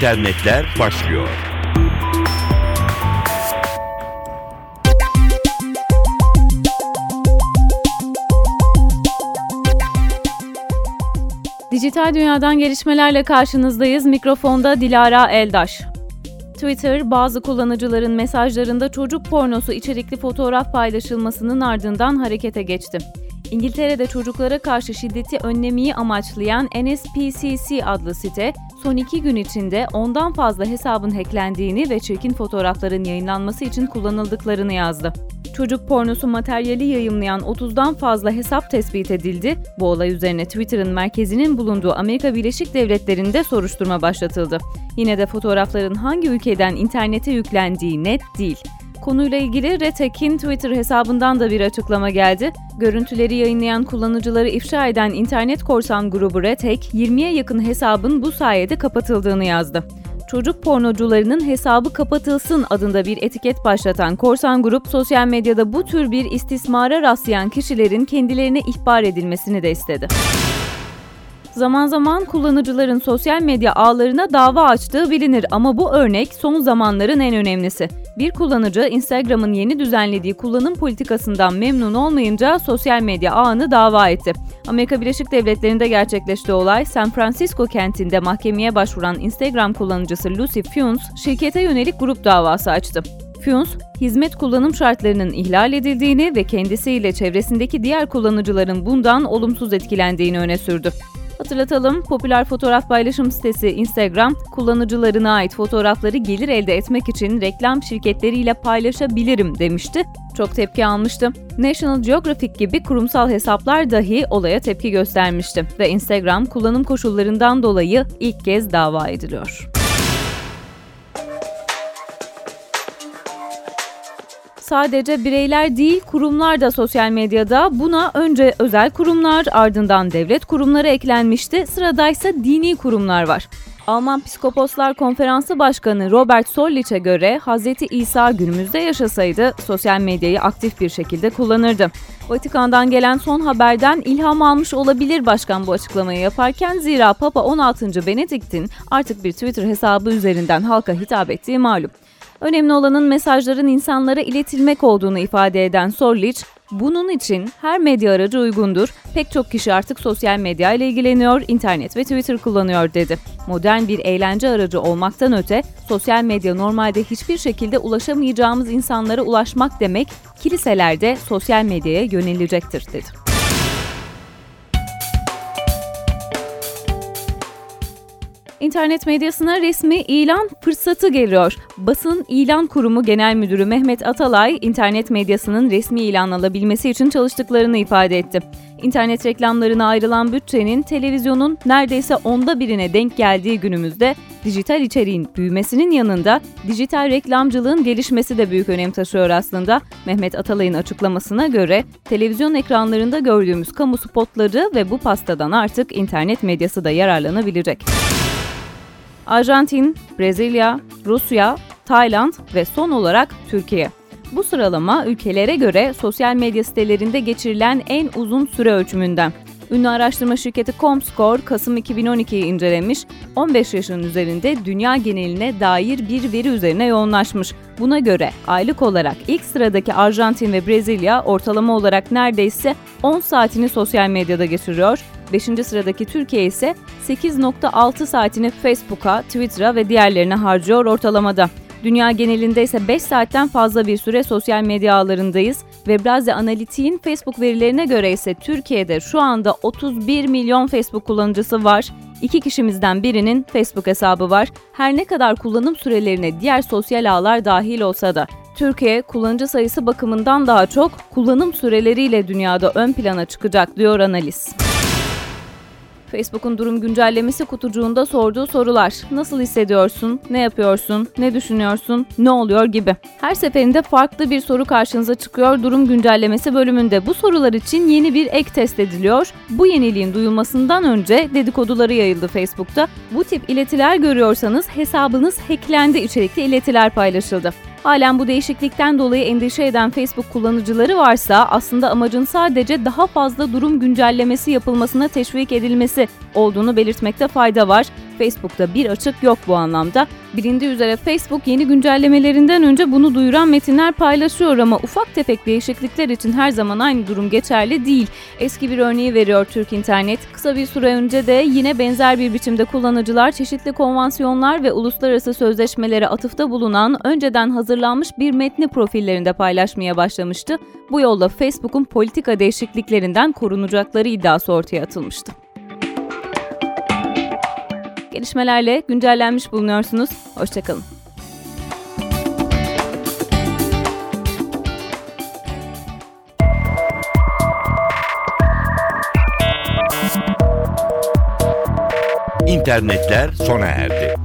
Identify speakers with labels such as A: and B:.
A: internetler başlıyor.
B: Dijital dünyadan gelişmelerle karşınızdayız. Mikrofonda Dilara Eldaş. Twitter, bazı kullanıcıların mesajlarında çocuk pornosu içerikli fotoğraf paylaşılmasının ardından harekete geçti. İngiltere'de çocuklara karşı şiddeti önlemeyi amaçlayan NSPCC adlı site, son iki gün içinde ondan fazla hesabın hacklendiğini ve çirkin fotoğrafların yayınlanması için kullanıldıklarını yazdı. Çocuk pornosu materyali yayımlayan 30'dan fazla hesap tespit edildi. Bu olay üzerine Twitter'ın merkezinin bulunduğu Amerika Birleşik Devletleri'nde soruşturma başlatıldı. Yine de fotoğrafların hangi ülkeden internete yüklendiği net değil. Konuyla ilgili Retek'in Twitter hesabından da bir açıklama geldi. Görüntüleri yayınlayan kullanıcıları ifşa eden internet korsan grubu Retek, 20'ye yakın hesabın bu sayede kapatıldığını yazdı çocuk pornocularının hesabı kapatılsın adında bir etiket başlatan korsan grup sosyal medyada bu tür bir istismara rastlayan kişilerin kendilerine ihbar edilmesini de istedi. Zaman zaman kullanıcıların sosyal medya ağlarına dava açtığı bilinir ama bu örnek son zamanların en önemlisi. Bir kullanıcı Instagram'ın yeni düzenlediği kullanım politikasından memnun olmayınca sosyal medya ağını dava etti. Amerika Birleşik Devletleri'nde gerçekleşti olay, San Francisco kentinde mahkemeye başvuran Instagram kullanıcısı Lucy Funes, şirkete yönelik grup davası açtı. Funes, hizmet kullanım şartlarının ihlal edildiğini ve kendisiyle çevresindeki diğer kullanıcıların bundan olumsuz etkilendiğini öne sürdü. Hatırlatalım, popüler fotoğraf paylaşım sitesi Instagram, kullanıcılarına ait fotoğrafları gelir elde etmek için reklam şirketleriyle paylaşabilirim demişti. Çok tepki almıştı. National Geographic gibi kurumsal hesaplar dahi olaya tepki göstermişti ve Instagram kullanım koşullarından dolayı ilk kez dava ediliyor. Sadece bireyler değil kurumlar da sosyal medyada. Buna önce özel kurumlar ardından devlet kurumları eklenmişti. Sıradaysa dini kurumlar var. Alman Psikoposlar Konferansı Başkanı Robert Sollich'e göre Hz. İsa günümüzde yaşasaydı sosyal medyayı aktif bir şekilde kullanırdı. Vatikan'dan gelen son haberden ilham almış olabilir başkan bu açıklamayı yaparken zira Papa 16. Benedikt'in artık bir Twitter hesabı üzerinden halka hitap ettiği malum. Önemli olanın mesajların insanlara iletilmek olduğunu ifade eden Sorlich, bunun için her medya aracı uygundur. Pek çok kişi artık sosyal medya ile ilgileniyor, internet ve Twitter kullanıyor dedi. Modern bir eğlence aracı olmaktan öte, sosyal medya normalde hiçbir şekilde ulaşamayacağımız insanlara ulaşmak demek, kiliselerde sosyal medyaya yönelecektir dedi. İnternet medyasına resmi ilan fırsatı geliyor. Basın İlan Kurumu Genel Müdürü Mehmet Atalay, internet medyasının resmi ilan alabilmesi için çalıştıklarını ifade etti. İnternet reklamlarına ayrılan bütçenin televizyonun neredeyse onda birine denk geldiği günümüzde dijital içeriğin büyümesinin yanında dijital reklamcılığın gelişmesi de büyük önem taşıyor aslında. Mehmet Atalay'ın açıklamasına göre televizyon ekranlarında gördüğümüz kamu spotları ve bu pastadan artık internet medyası da yararlanabilecek. Arjantin, Brezilya, Rusya, Tayland ve son olarak Türkiye. Bu sıralama ülkelere göre sosyal medya sitelerinde geçirilen en uzun süre ölçümünden. Ünlü araştırma şirketi Comscore Kasım 2012'yi incelemiş, 15 yaşın üzerinde dünya geneline dair bir veri üzerine yoğunlaşmış. Buna göre aylık olarak ilk sıradaki Arjantin ve Brezilya ortalama olarak neredeyse 10 saatini sosyal medyada geçiriyor. 5. sıradaki Türkiye ise 8.6 saatini Facebook'a, Twitter'a ve diğerlerine harcıyor ortalamada. Dünya genelinde ise 5 saatten fazla bir süre sosyal medya ağlarındayız. Webrazi Analitik'in Facebook verilerine göre ise Türkiye'de şu anda 31 milyon Facebook kullanıcısı var. İki kişimizden birinin Facebook hesabı var. Her ne kadar kullanım sürelerine diğer sosyal ağlar dahil olsa da Türkiye kullanıcı sayısı bakımından daha çok kullanım süreleriyle dünyada ön plana çıkacak diyor analiz. Facebook'un durum güncellemesi kutucuğunda sorduğu sorular. Nasıl hissediyorsun? Ne yapıyorsun? Ne düşünüyorsun? Ne oluyor gibi. Her seferinde farklı bir soru karşınıza çıkıyor durum güncellemesi bölümünde. Bu sorular için yeni bir ek test ediliyor. Bu yeniliğin duyulmasından önce dedikoduları yayıldı Facebook'ta. Bu tip iletiler görüyorsanız hesabınız hacklendi içerikli iletiler paylaşıldı. Halen bu değişiklikten dolayı endişe eden Facebook kullanıcıları varsa aslında amacın sadece daha fazla durum güncellemesi yapılmasına teşvik edilmesi olduğunu belirtmekte fayda var. Facebook'ta bir açık yok bu anlamda. Bilindiği üzere Facebook yeni güncellemelerinden önce bunu duyuran metinler paylaşıyor ama ufak tefek değişiklikler için her zaman aynı durum geçerli değil. Eski bir örneği veriyor Türk İnternet. Kısa bir süre önce de yine benzer bir biçimde kullanıcılar çeşitli konvansiyonlar ve uluslararası sözleşmelere atıfta bulunan önceden hazırlanmış bir metni profillerinde paylaşmaya başlamıştı. Bu yolla Facebook'un politika değişikliklerinden korunacakları iddiası ortaya atılmıştı. Gelişmelerle güncellenmiş bulunuyorsunuz. Hoşçakalın.
A: İnternetler sona erdi.